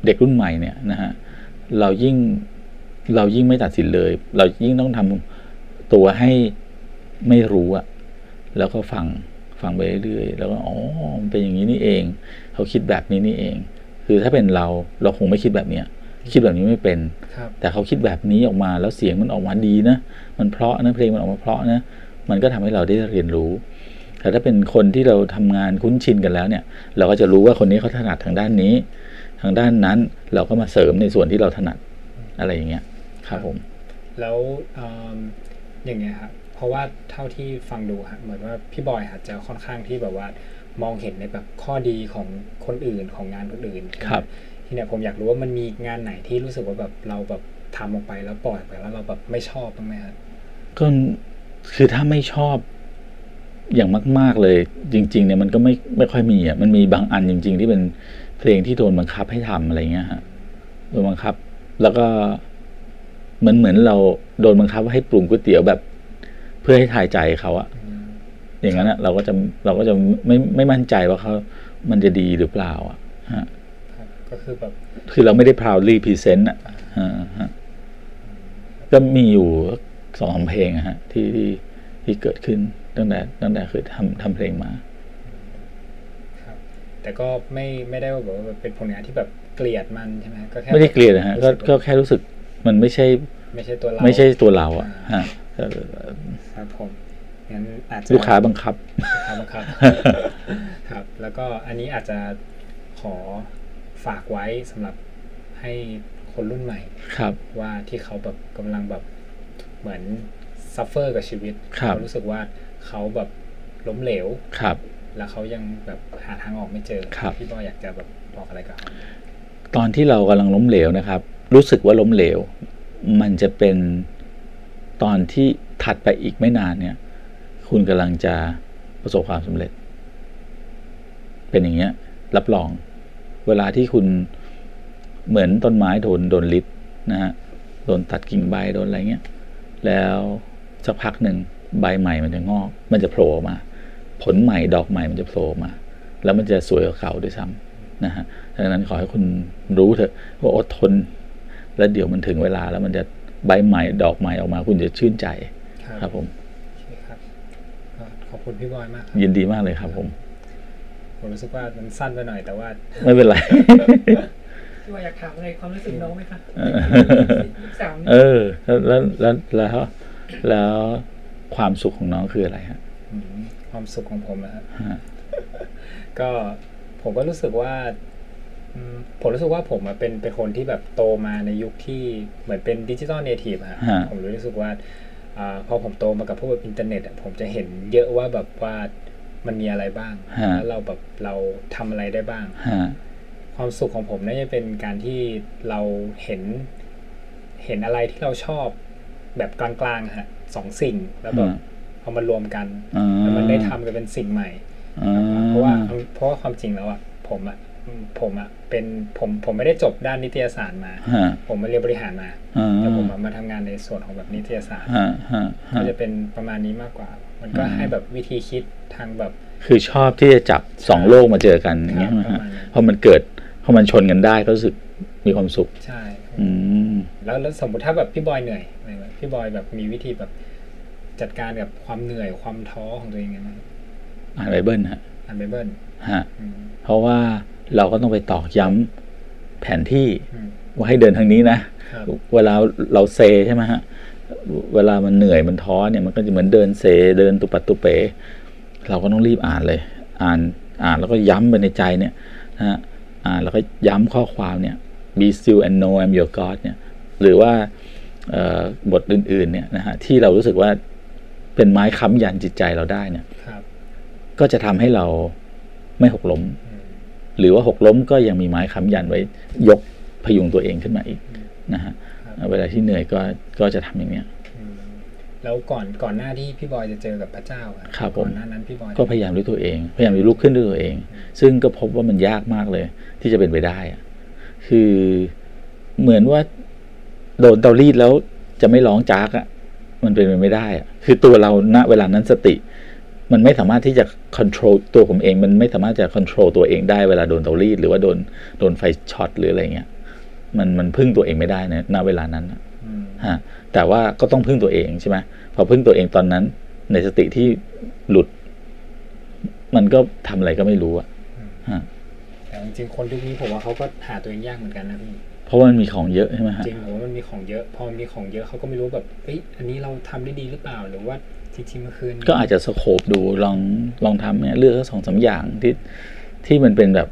เด็กรุ่นใหม่เนี่ยนะฮะเรายิ่งเรายิ่งไม่ตัดสินเลย เรายิ่งต้องทำตัวให้ไม่รู้อะแล้วก็ฟังฟังไปเรื่อยๆแล้วก็อ๋อมันเป็นอย่างนี้นี่เอง เขาคิดแบบนี้นี่เอง คือถ้าเป็นเราเราคงไม่คิดแบบเนี้ยคิดแบบนี้ไม่เป็นครับแต่เขาคิดแบบนี้ออกมาแล้วเสียงมันออกมาดีนะ มันเพราะนะเพลงมันออกมาเพราะนะ มันก็ทำให้เราได้เรียนรู้ แต่ถ้าเป็นคนที่เราทำงานคุ้นชินกันแล้วเนี่ย เราก็จะรู้ว่าคนนี้เขาถนัดทางด้านนี้ ทางด้านนั้นเราก็มาเสริมในส่วนที่เราถนัดอะไรอย่างเงี้ย ครับผม แล้วอืมอย่างเงี้ยครับ เพราะว่าเท่าที่ฟังดูฮะเหมือนว่าพี่บอยอาจจะค่อนข้างที่แบบว่า มองเห็นในแบบข้อดีของคนอื่นของงานคนอื่นใช่ไหมครับทีเนี้ยผมอยากรู้ว่ามันมีงานไหนที่รู้สึกว่าแบบเราแบบทำออกไปแล้วปล่อยไปแล้วเราแบบไม่ชอบบ้างไหมครับก็คือถ้าไม่ชอบอย่างมาก ๆเลย จริง ๆ เนี่ยมันก็ไม่ไม่ค่อยมีอะมันมีบางอันจริง ๆ ที่เป็นเพลงที่โดนบังคับให้ทำอะไรเงี้ยฮะโดนบังคับ แล้วก็เหมือนเหมือนเราโดนบังคับให้ปรุงก๋วยเตี๋ยวแบบ เพื่อให้ทายใจเขาอะ อืมอย่างนั้นอะเราก็จะเราก็จะไม่ไม่มั่นใจว่าเขามันจะดีหรือเปล่าอะฮะครับก็คือแบบคือเราไม่ได้ proudly present อะฮะฮะก็มีอยู่สองสามเพลงอะฮะที่ที่ที่เกิดขึ้นตั้งแต่ตั้งแต่เคยทำทำเพลงมาครับแต่ก็ไม่ไม่ได้ว่าแบบว่าเป็นผลงานที่แบบเกลียดมันใช่ไหมฮะก็แค่ไม่ได้เกลียดนะฮะก็รู้สึก็แค่รู้สึกมันไม่ใช่ ไม่ใช่ตัวเราไม่ใช่ตัวเราอะฮะก็ครับผม งั้นอาจจะลูกค้าบังคับครับครับครับ แล้วก็อันนี้อาจจะขอฝากไว้สำหรับให้คนรุ่นใหม่ครับ ว่าที่เขาแบบกำลังแบบเหมือน suffer กับชีวิตครับเขารู้สึกว่าเขาแบบล้มเหลวครับ แล้วเขายังแบบหาทางออกไม่เจอครับพี่บอยอยากจะแบบบอกอะไรกับเขาตอนที่เรากำลังล้มเหลวนะครับ รู้สึกว่าล้มเหลว มันจะเป็นตอนที่ถัดไปอีกไม่นานเนี่ย คุณกำลังจะประสบความสำเร็จ เป็นอย่างเงี้ย รับรอง เวลาที่คุณเหมือนต้นไม้โดนโดนลิดนะฮะโดนตัดกิ่งใบโดนอะไรเงี้ย แล้วสักพักหนึ่งใบใหม่มันจะงอก มันจะโผล่ออกมา ผลใหม่ดอกใหม่มันจะโผล่มา แล้วมันจะสวยกว่าเก่าด้วยซ้ำนะฮะดังนั้นขอให้คุณรู้เถอะว่าอดทน แล้วเดี๋ยวมันถึงเวลาแล้วมันจะใบใหม่ดอกใหม่ออกมา คุณจะชื่นใจครับผม โอเคครับก็ขอบ คุณพี่บอยมากครับยินดีมากเลยครับ ผม ผมรู้สึกว่ามันสั้นไปหน่อยแต่ว่า ไม่เป็นไรพี่ว่าอยากถามอะไรความรู้สึกน้องไหมคะเออยี่สิบสามเออแล้วแล้วแล้วแล้วแล้วความสุขของน้องคืออะไรฮะอืมความสุขของผมนะครับฮะก็ผมก็รู้สึกว่าอืมผมรู้สึกว่าผมอะเป็นเป็นคนที่แบบโตมาในยุคที่เหมือนเป็น digital native ฮะฮะผมรู้สึกว่าอา พอผมโตมากับพวกแบบอินเทอร์เน็ตอะผมจะเห็นเยอะว่าแบบว่ามันมีอะไรบ้างฮะแล้วเราแบบเราทำอะไรได้บ้างฮะความสุขของผมน่าจะเป็นการที่เราเห็น เห็นอะไรที่เราชอบ แบบกลางๆฮะสองสิ่งแล้วแบบเอามารวมกันอ่าแล้วมันได้ทำกันเป็นสิ่งใหม่อ่าเพราะว่าเพราะว่าความจริงแล้วอะผมอะอืม ผมอะเป็นผมผมไม่ได้จบด้านนิตยสารมาฮะผมมาเรียนบริหารมาอ่าแต่ผมอะมาทำงานในส่วนของแบบนิตยสารฮะฮะฮะก็จะเป็นประมาณนี้มากกว่า มันก็อืมให้แบบวิธีคิดทางแบบ คือชอบที่จะจับสองโลกมาเจอกันอย่างเงี้ยครับนะฮะประมาณนั้นพอมันเกิดพอมันชนกันได้ก็รู้สึกมีความสุขใช่อืมแล้วแล้วสมมติถ้าแบบพี่บอยเหนื่อยอะไรแบบพี่บอยแบบมีวิธีแบบจัดการกับความเหนื่อยความท้อของตัวเองไงบ้างอ่านไบเบิลฮะอ่านไบเบิลฮะอืมเพราะว่า เราก็ต้องไปตอกย้ำแผนที่อืมว่าให้เดินทางนี้นะครับเวลาเราเซใช่ไหมฮะ เวลามันเหนื่อยมันท้อเนี่ยมันก็จะเหมือนเดินเซเดินตุปัดตุเป๋เราก็ต้องรีบอ่านเลย อ่านอ่านแล้วก็ย้ำไปในใจเนี่ยนะฮะอ่านแล้วก็ย้ำข้อความเนี่ย be still and know I'm your God เนี่ย หรือว่าเอ่อบทอื่นๆเนี่ยนะฮะที่เรารู้สึกว่าเป็นไม้ค้ำยันจิตใจเราได้เนี่ยครับก็จะทำให้เราไม่หกล้มอืม หรือว่าหกล้มก็ยังมีไม้ค้ำยันไว้ยกพยุงตัวเองขึ้นมาอีกนะฮะครับเวลาที่เหนื่อยก็ก็จะทำอย่างเนี้ยอืมแล้วก่อนก่อนหน้าที่พี่บอยจะเจอกับพระเจ้าอะครับผมก่อนหน้านั้นพี่บอยก็พยายามด้วยตัวเอง พยายามจะลุกขึ้นด้วยตัวเอง ซึ่งก็พบว่ามันยากมากเลย ที่จะเป็นไปได้อะคือเหมือนว่าโดนเตารีดแล้วจะไม่ร้องจากอะมันเป็นไปไม่ได้อะคือตัวเราณเวลานั้นสติ มันไม่สามารถที่จะ control ตัวผมเอง มันไม่สามารถจะ control ตัวเองได้เวลาโดนเตารีดหรือว่าโดนโดนไฟช็อตหรืออะไรเงี้ยมันมันพึ่งตัวเองไม่ได้นะณเวลานั้นอะอืมฮะแต่ว่าก็ต้องพึ่งตัวเองใช่ไหมพอพึ่งตัวเองตอนนั้น ในสติที่หลุด มันก็ทำอะไรก็ไม่รู้อะฮะแต่จริงๆคนยุคนี้ผมว่าเขาก็หาตัวเองยากเหมือนกันนะพี่เพราะว่ามันมีของเยอะใช่ไหมฮะจริงผมว่ามันมีของเยอะ พอมันมีของเยอะเขาก็ไม่รู้แบบเอ้ยอันนี้เราทำได้ดีหรือเปล่า หรือว่า จริงๆเมื่อคืนก็อาจจะสโคบดูลองลองทำเนี่ยเลือกสักสองสามอย่างที่ที่มันเป็นแบบ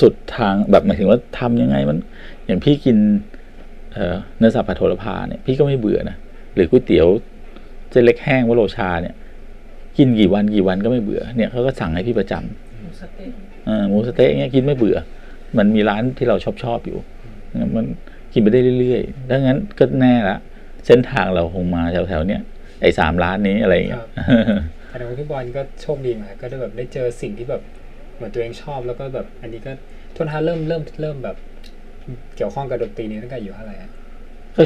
สุดทางแบบหมายถึงว่าทำยังไงมัน อย่างพี่กินเอ่อเนื้อสับปะโทรพาเนี่ยพี่ก็ไม่เบื่อนะหรือก๋วยเตี๋ยวเส้นเล็กแห้งวโรชาเนี่ย กินกี่วันกี่วันก็ไม่เบื่อเนี่ยเขาก็สั่งให้พี่ประจำหมูสเต็กเออหมูสะเต๊ะเงี้ยกินไม่เบื่อ มันมีร้านที่เราชอบชอบอยู่มันกินไปได้เรื่อยๆดังนั้นก็แน่ละเส้นทางเราคงมาแถวๆเนี้ย ไอ้สามร้านนี้อะไรอย่างเงี้ยแสดงว่าพี่บอลก็โชคดีมากก็ได้แบบได้เจอสิ่งที่แบบเหมือนตัวเองชอบแล้วก็แบบอันนี้ก็ทุนท้าเริ่มเริ่มเริ่มแบบ เกี่ยวข้องกับดนตรีนี้ตั้งแต่อยู่เท่าไหร่อะก็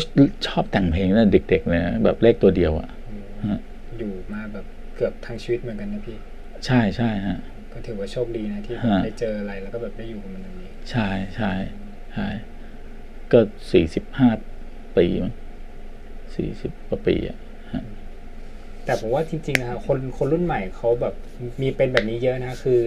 ชอบแต่งเพลงตั้งแต่เด็กๆเลยนะแบบเลขตัวเดียวอะอืมฮะอยู่มาแบบเกือบทั้งชีวิตเหมือนกันนะพี่ ใช่ใช่ฮะก็ถือว่าโชคดีนะที่แบบฮะได้เจออะไรแล้วก็แบบได้อยู่กับมันตรงนี้ ใช่ใช่ใช่ก็สี่สิบห้าปีมั้งสี่สิบกว่าปีอะ แต่ผมว่าจริงๆนะครับคนคนรุ่นใหม่เขาแบบมีเป็นแบบนี้เยอะนะคือ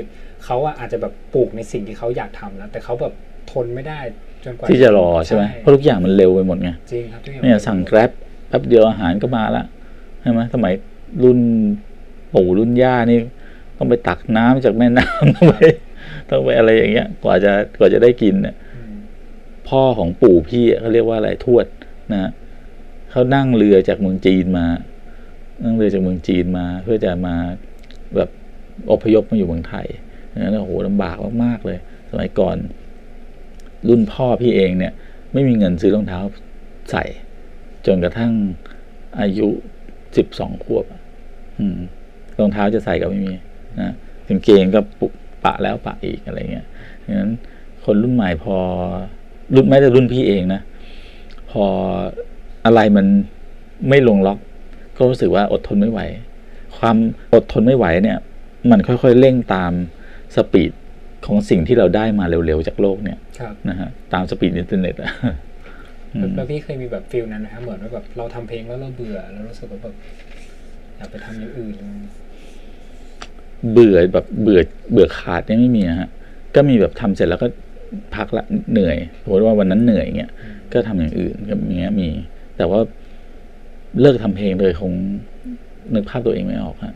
เขาอะอาจจะแบบปลูกในสิ่งที่เขาอยากทำแล้ว แต่เขาแบบทนไม่ได้จนกว่าที่จะรอใช่ไหมเพราะทุกอย่างมันเร็วไปหมดไงจริงครับทุกอย่างเนี่ยสั่งแกร็บแป๊บเดียวอาหารก็มาละใช่ไหมสมัยรุ่นปู่รุ่นย่านี่ ต้องไปตักน้ำจากแม่น้ำต้องไปต้องไปอะไรอย่างเงี้ย กว่าจะกว่าจะได้กินเนี่ยอืมพ่อของปู่พี่อะเขาเรียกว่าอะไรทวดนะฮะเขานั่งเรือจากเมืองจีนมา นั่งเรือจากเมืองจีนมา เพื่อจะมาแบบอพยพมาอยู่เมืองไทยนั้นโอ้โหลำบากมากๆเลย สมัยก่อน รุ่นพ่อพี่เองเนี่ย ไม่มีเงินซื้อรองเท้าใส่ จนกระทั่งอายุสิบสองขวบรองเท้าจะใส่ก็ไม่มีนะกางเกงก็ปุปะแล้วปะอีกอะไรเงี้ยดังนั้นคนรุ่นใหม่พอ รุ่นแม้แต่รุ่นพี่เองนะ พออะไรมันไม่ลงล็อก ก็รู้สึกว่าอดทนไม่ไหว ความอดทนไม่ไหวเนี่ย มันค่อยๆเร่งตาม speed ของสิ่งที่เราได้มาเร็วๆจากโลกเนี่ยครับนะฮะตาม speed อินเทอร์เน็ตอะอืมแล้วพี่เคยมีแบบ feel นั้นนะครับเหมือนว่าแบบเราทำเพลงแล้วเราเบื่อ แล้วรู้สึกว่าแบบอยากไปทำอย่างอื่นเบื่อแบบเบื่อเบื่อขาดเนี่ยไม่มีอะฮะก็มีแบบทำเสร็จแล้วก็พักละเหนื่อยสมมติว่าวันนั้นเหนื่อยเงี้ยก็ทำอย่างอื่นก็อย่างเงี้ยมี แต่ว่า เลิกทำเพลงเลยคงนึกภาพตัวเองไม่ออกฮะ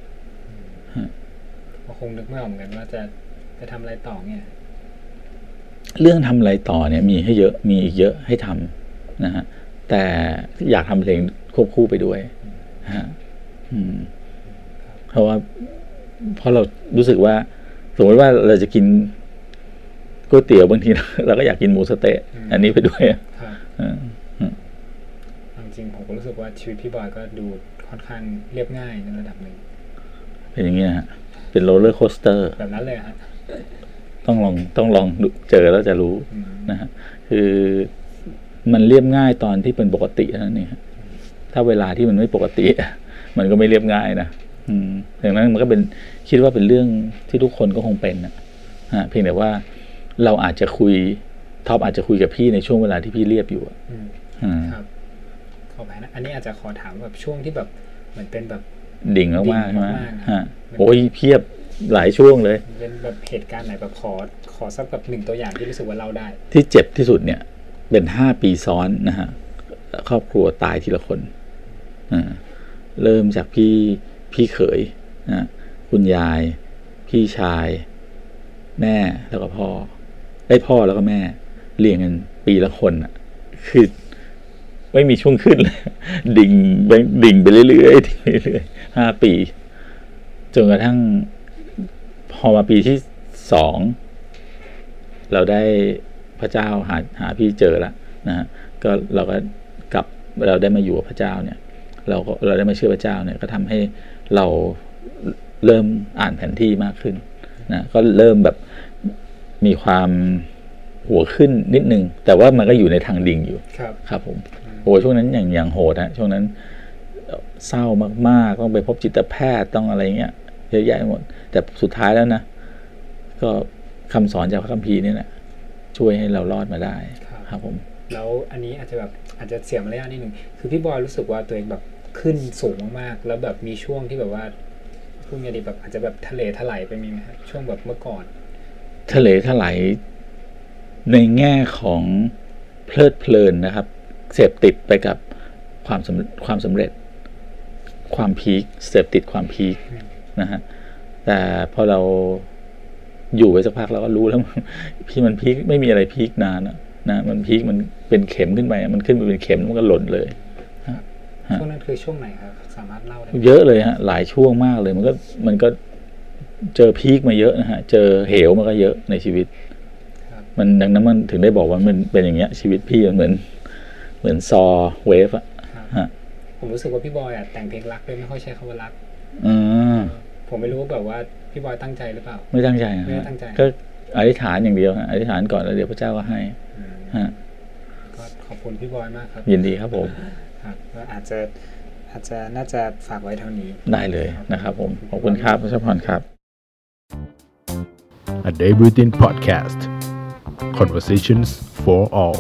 ก็คงนึกไม่ออกเหมือนกันว่าจะจะทำอะไรต่อเนี่ย เรื่องทำอะไรต่อเนี่ย มีให้เยอะมีอีกเยอะให้ทำนะฮะแต่อยากทำเพลงควบคู่ไปด้วยฮะอืมเพราะว่าเพราะเรารู้สึกว่า สมมติว่าเราจะกินก๋วยเตี๋ยวบางทีเราก็อยากกินหมูสะเต๊ะอืมอันนี้ไปด้วยอะ ครับ เออ จริงๆ ผมก็รู้สึกว่าชีวิตพี่บอยก็ดูค่อนข้างเรียบง่ายในระดับหนึ่งเป็นอย่างเงี้ยฮะเป็น roller coaster แบบนั้นเลยฮะต้องลองต้องลองดูเจอแล้วจะรู้อืมนะฮะคือมันเรียบง่ายตอนที่เป็นปกติเท่านั้นเองฮะถ้าเวลาที่มันไม่ปกติ มันก็ไม่เรียบง่ายนะอืมดังนั้นมันก็เป็นคิดว่าเป็นเรื่องที่ทุกคนก็คงเป็นนะฮะเพียงแต่ว่าเราอาจจะคุยท็อปอาจจะคุยกับพี่ในช่วงเวลาที่พี่เรียบอยู่อะอืมอืมครับ ขออภัยนะอันนี้อาจจะขอถามแบบช่วงที่แบบเหมือนเป็นแบบดิ่งมากๆดิ่ใช่งไหมมากๆนะฮะโอ้ยเพียบหลายช่วงเลยเป็นแบบเหตุการณ์ไหนแบบขอขอสักแบบหนึ่งตัวอย่างที่รู้สึกว่าเล่าได้ ที่เจ็บที่สุดเนี่ย เป็นห้าปีซ้อนนะฮะครอบครัวตายทีละคนอ่าเริ่มจากพี่พี่เขยนะคุณยาย พี่ชาย แม่แล้วก็พ่อได้พ่อแล้วก็แม่เรียงกันปีละคนอะ คือ ไม่มีช่วงขึ้นเลยดิ่งไปดิ่งไปเรื่อยๆดิ่งไปเรื่อยๆห้าปีจนกระทั่งพอมาปีที่สองเราได้พระเจ้าหาหาพี่เจอแล้วนะฮะก็เราก็กลับเราได้มาอยู่กับพระเจ้าเนี่ย เราก็เราได้มาเชื่อพระเจ้าเนี่ย ก็ทำให้เราเริ่มอ่านแผนที่มากขึ้นนะก็เริ่มแบบมีความหัวขึ้นนิดนึง แต่ว่ามันก็อยู่ในทางดิ่งอยู่ครับครับผมโอ้ช่วงนั้นอย่างอย่างโหดฮะช่วงนั้นเอ่อเศร้ามากๆต้องไปพบจิตแพทย์ต้องอะไรเงี้ยเยอะแยะไปหมด แต่สุดท้ายแล้วนะ ก็คำสอนจากพระคัมภีร์นี่แหละช่วยให้เรารอดมาได้ครับครับผมแล้วอันนี้อาจจะแบบอาจจะเสียมารยาทนิดนึงคือพี่บอยรู้สึกว่าตัวเองแบบขึ้นสูงมากๆ แล้วแบบมีช่วงที่แบบว่าพูดไงดีแบบอาจจะแบบทะเลถลายไปมีไหมฮะช่วงแบบเมื่อก่อน ทะเลถลายในแง่ของเพลิดเพลินนะครับ เสพติดไปกับความสำความสำเร็จ ความพีคเสพติดความพีคอืมนะฮะแต่พอเราอยู่ไปสักพักเราก็รู้แล้วพี่มันพีคไม่มีอะไรพีคนานอะนะมันพีคมันเป็นเข็มขึ้นไปอะมันขึ้นไปเป็นเข็มแล้วมันก็หล่นเลยฮะช่วงนั้นคือช่วงไหนครับสามารถเล่าได้ไหมเยอะเลยฮะหลายช่วงมากเลย มันก็มันก็เจอพีคมาเยอะนะฮะเจอเหวมาก็เยอะในชีวิตครับมันดังนั้นมันถึงได้บอกว่ามันเป็นอย่างเงี้ยชีวิตพี่มันเหมือนเห มือนซอเวฟอะครับฮะผมรู้สึกว่าพี่บอยอะแต่งเพลงรักด้วยไม่ค่อยใช้คำว่ารักอืมผมไม่รู้ว่าแบบว่าพี่บอยตั้งใจหรือเปล่า ไม่ตั้งใจอะไม่ได้ฮะตั้งใจก็อธิษฐานอย่างเดียวฮะอธิษฐานก่อนแล้วเดี๋ยวพระเจ้าก็ให้อืมฮะก็ขอบคุณพี่บอยมากครับ ยินดีครับผมครับก็อาจจะอาจจะน่าจะฝากไว้เท่านี้ได้เลยนะครับผม ขอบคุณครับพระเจ้าพรครับ A Day Within Podcast Conversations for All